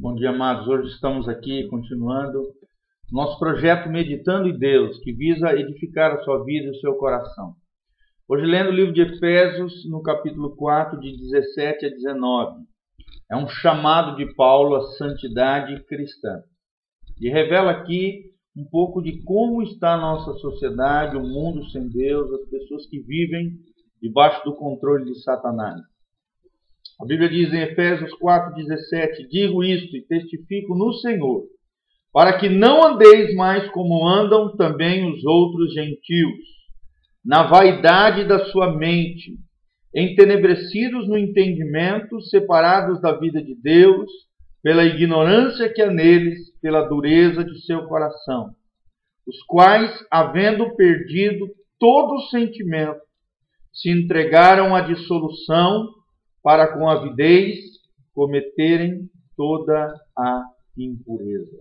Bom dia, amados. Hoje estamos aqui continuando nosso projeto Meditando em Deus, que visa edificar a sua vida e o seu coração. Hoje, lendo o livro de Efésios, no capítulo 4, de 17 a 19. É um chamado de Paulo à santidade cristã. E revela aqui um pouco de como está a nossa sociedade, o mundo sem Deus, as pessoas que vivem debaixo do controle de Satanás. A Bíblia diz em Efésios 4,17: Digo isto e testifico no Senhor, para que não andeis mais como andam também os outros gentios, na vaidade da sua mente, entenebrecidos no entendimento, separados da vida de Deus, pela ignorância que há neles, pela dureza de seu coração, os quais, havendo perdido todo o sentimento, se entregaram à dissolução para com avidez cometerem toda a impureza.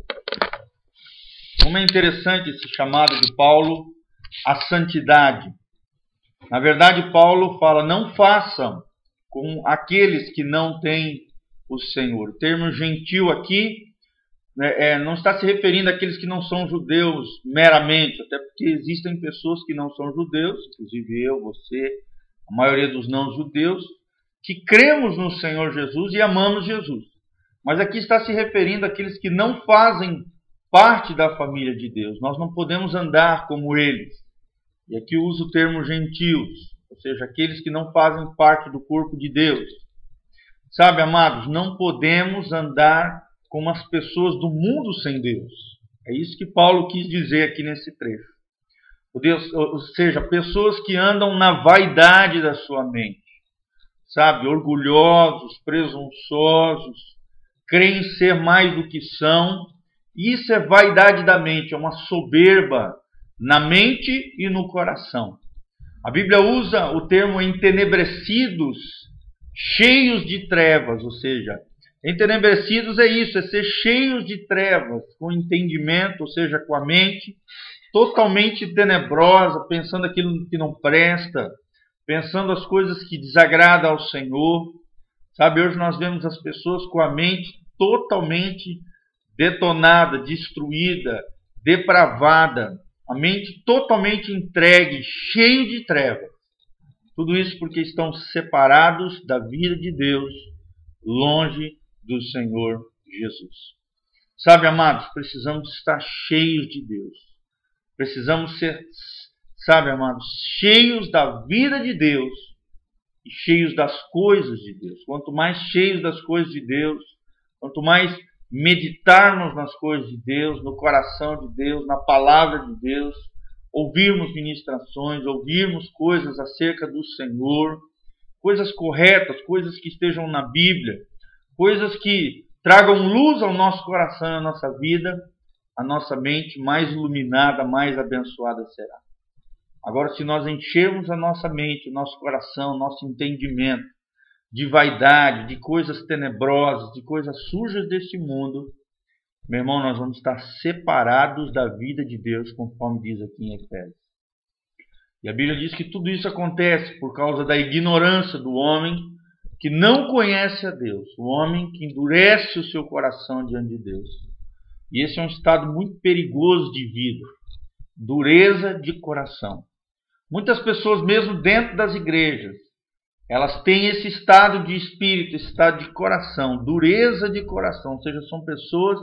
Como é interessante esse chamado de Paulo à santidade. Na verdade, Paulo fala: não façam com aqueles que não têm o Senhor. O termo gentil aqui né, é, não está se referindo àqueles que não são judeus meramente, até porque existem pessoas que não são judeus, inclusive eu, você, a maioria dos não judeus, que cremos no Senhor Jesus e amamos Jesus. Mas aqui está se referindo àqueles que não fazem parte da família de Deus. Nós não podemos andar como eles. E aqui uso o termo gentios, ou seja, aqueles que não fazem parte do corpo de Deus. Sabe, amados, não podemos andar como as pessoas do mundo sem Deus. É isso que Paulo quis dizer aqui nesse trecho. Deus, ou seja, pessoas que andam na vaidade da sua mente sabe, orgulhosos, presunçosos, creem ser mais do que são. Isso é vaidade da mente, é uma soberba na mente e no coração. A Bíblia usa o termo entenebrecidos, cheios de trevas, ou seja, entenebrecidos é isso, é ser cheios de trevas, com entendimento, ou seja, com a mente totalmente tenebrosa, pensando aquilo que não presta, pensando as coisas que desagradam ao Senhor. Sabe, hoje nós vemos as pessoas com a mente totalmente detonada, destruída, depravada, a mente totalmente entregue, cheio de trevas. Tudo isso porque estão separados da vida de Deus, longe do Senhor Jesus. Sabe, amados, precisamos estar cheios de Deus. Precisamos ser sabe, amados, cheios da vida de Deus e cheios das coisas de Deus. Quanto mais cheios das coisas de Deus, quanto mais meditarmos nas coisas de Deus, no coração de Deus, na palavra de Deus, ouvirmos ministrações, ouvirmos coisas acerca do Senhor, coisas corretas, coisas que estejam na Bíblia, coisas que tragam luz ao nosso coração à nossa vida, a nossa mente mais iluminada, mais abençoada será. Agora, se nós enchermos a nossa mente, o nosso coração, o nosso entendimento de vaidade, de coisas tenebrosas, de coisas sujas deste mundo, meu irmão, nós vamos estar separados da vida de Deus, conforme diz aqui em Efésios. E a Bíblia diz que tudo isso acontece por causa da ignorância do homem que não conhece a Deus, o homem que endurece o seu coração diante de Deus. E esse é um estado muito perigoso de vida, dureza de coração. Muitas pessoas, mesmo dentro das igrejas, elas têm esse estado de espírito, esse estado de coração, dureza de coração, ou seja, são pessoas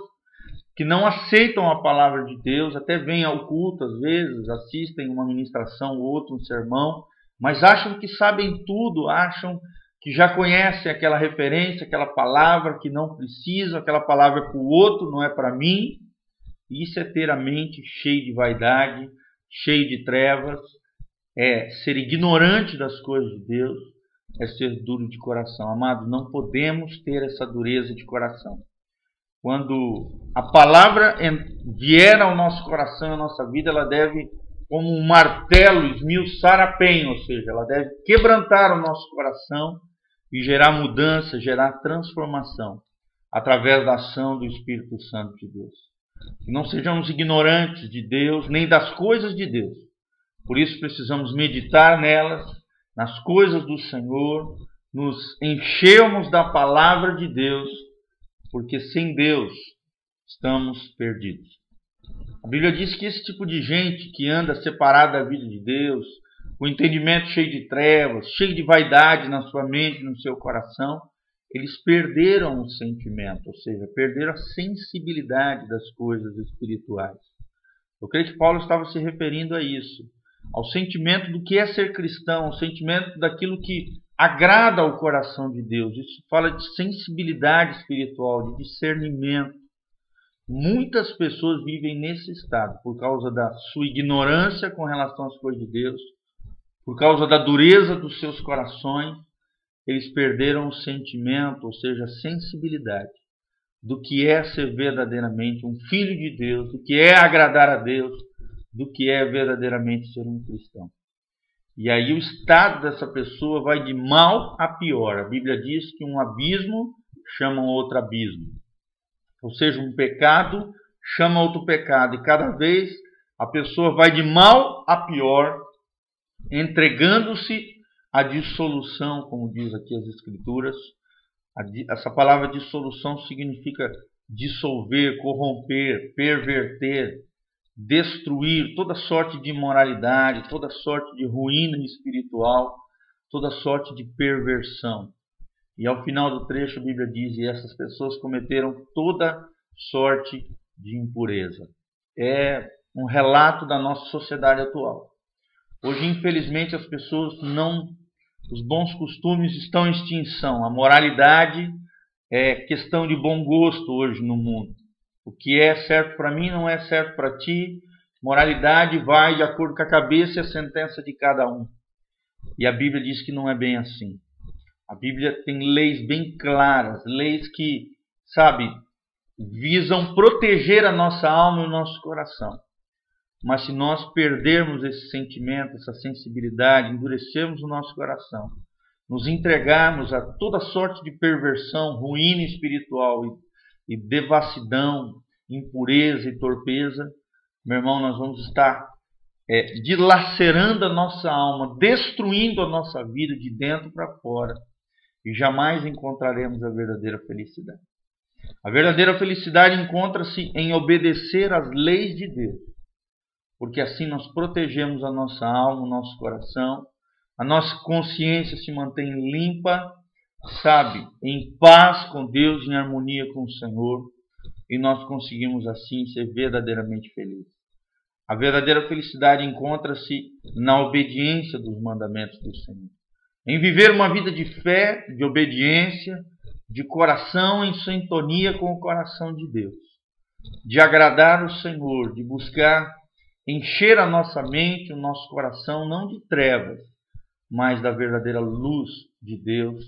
que não aceitam a palavra de Deus, até vêm ao culto às vezes, assistem uma ministração ou outro, um sermão, mas acham que sabem tudo, acham que já conhecem aquela referência, aquela palavra que não precisam, aquela palavra para o outro, não é para mim. Isso é ter a mente cheia de vaidade, cheia de trevas, é ser ignorante das coisas de Deus, é ser duro de coração. Amado, não podemos ter essa dureza de coração. Quando a palavra vier ao nosso coração, à nossa vida, ela deve, como um martelo, esmiuçar a penha, ou seja, ela deve quebrantar o nosso coração e gerar mudança, gerar transformação através da ação do Espírito Santo de Deus. Que não sejamos ignorantes de Deus, nem das coisas de Deus, por isso precisamos meditar nelas, nas coisas do Senhor, nos enchermos da palavra de Deus porque sem Deus estamos perdidos. A Bíblia diz que esse tipo de gente que anda separada da vida de Deus, com entendimento cheio de trevas, cheio de vaidade na sua mente, no seu coração, eles perderam o sentimento, ou seja, perderam a sensibilidade das coisas espirituais. Eu creio que Paulo estava se referindo a isso, ao sentimento do que é ser cristão, ao sentimento daquilo que agrada ao coração de Deus. Isso fala de sensibilidade espiritual, de discernimento. Muitas pessoas vivem nesse estado por causa da sua ignorância com relação às coisas de Deus, por causa da dureza dos seus corações, eles perderam o sentimento, ou seja, a sensibilidade do que é ser verdadeiramente um filho de Deus, do que é agradar a Deus, do que é verdadeiramente ser um cristão. E aí o estado dessa pessoa vai de mal a pior. A Bíblia diz que um abismo chama outro abismo. Ou seja, um pecado chama outro pecado. E cada vez a pessoa vai de mal a pior, entregando-se à dissolução, como diz aqui as Escrituras. Essa palavra dissolução significa dissolver, corromper, perverter, destruir toda sorte de imoralidade, toda sorte de ruína espiritual, toda sorte de perversão. E ao final do trecho a Bíblia diz: e essas pessoas cometeram toda sorte de impureza. É um relato da nossa sociedade atual. Hoje, infelizmente, as pessoas não. Os bons costumes estão em extinção. A moralidade é questão de bom gosto hoje no mundo. O que é certo para mim não é certo para ti. Moralidade vai de acordo com a cabeça e a sentença de cada um. E a Bíblia diz que não é bem assim. A Bíblia tem leis bem claras, leis que, sabe, visam proteger a nossa alma e o nosso coração. Mas se nós perdermos esse sentimento, essa sensibilidade, endurecermos o nosso coração, nos entregarmos a toda sorte de perversão, ruína espiritual e e devassidão, impureza e torpeza, meu irmão, nós vamos estar é, dilacerando a nossa alma, destruindo a nossa vida de dentro para fora e jamais encontraremos a verdadeira felicidade. A verdadeira felicidade encontra-se em obedecer às leis de Deus, porque assim nós protegemos a nossa alma, o nosso coração, a nossa consciência se mantém limpa sabe, em paz com Deus, em harmonia com o Senhor, e nós conseguimos assim ser verdadeiramente felizes. A verdadeira felicidade encontra-se na obediência dos mandamentos do Senhor. Em viver uma vida de fé, de obediência, de coração em sintonia com o coração de Deus. De agradar o Senhor, de buscar encher a nossa mente, o nosso coração, não de trevas, mas da verdadeira luz de Deus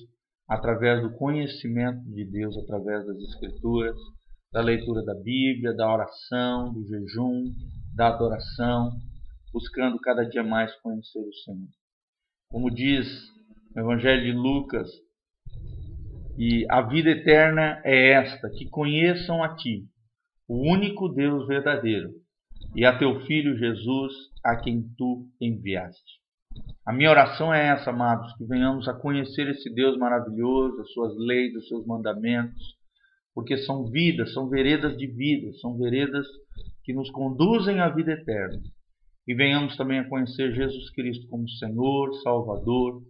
através do conhecimento de Deus, através das Escrituras, da leitura da Bíblia, da oração, do jejum, da adoração, buscando cada dia mais conhecer o Senhor. Como diz o Evangelho de Lucas, e a vida eterna é esta, que conheçam a Ti, o único Deus verdadeiro, e a Teu Filho Jesus, a quem Tu enviaste. A minha oração é essa, amados, que venhamos a conhecer esse Deus maravilhoso, as suas leis, os seus mandamentos, porque são vidas, são veredas de vida, são veredas que nos conduzem à vida eterna. E venhamos também a conhecer Jesus Cristo como Senhor, Salvador,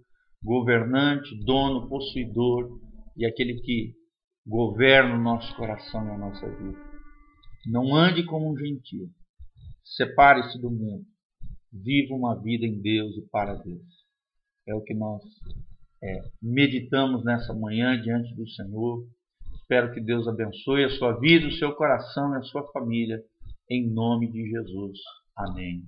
governante, dono, possuidor e aquele que governa o nosso coração e a nossa vida. Não ande como um gentio. Separe-se do mundo viva uma vida em Deus e para Deus. É o que nós é, meditamos nessa manhã diante do Senhor. Espero que Deus abençoe a sua vida, o seu coração e a sua família, em nome de Jesus. Amém.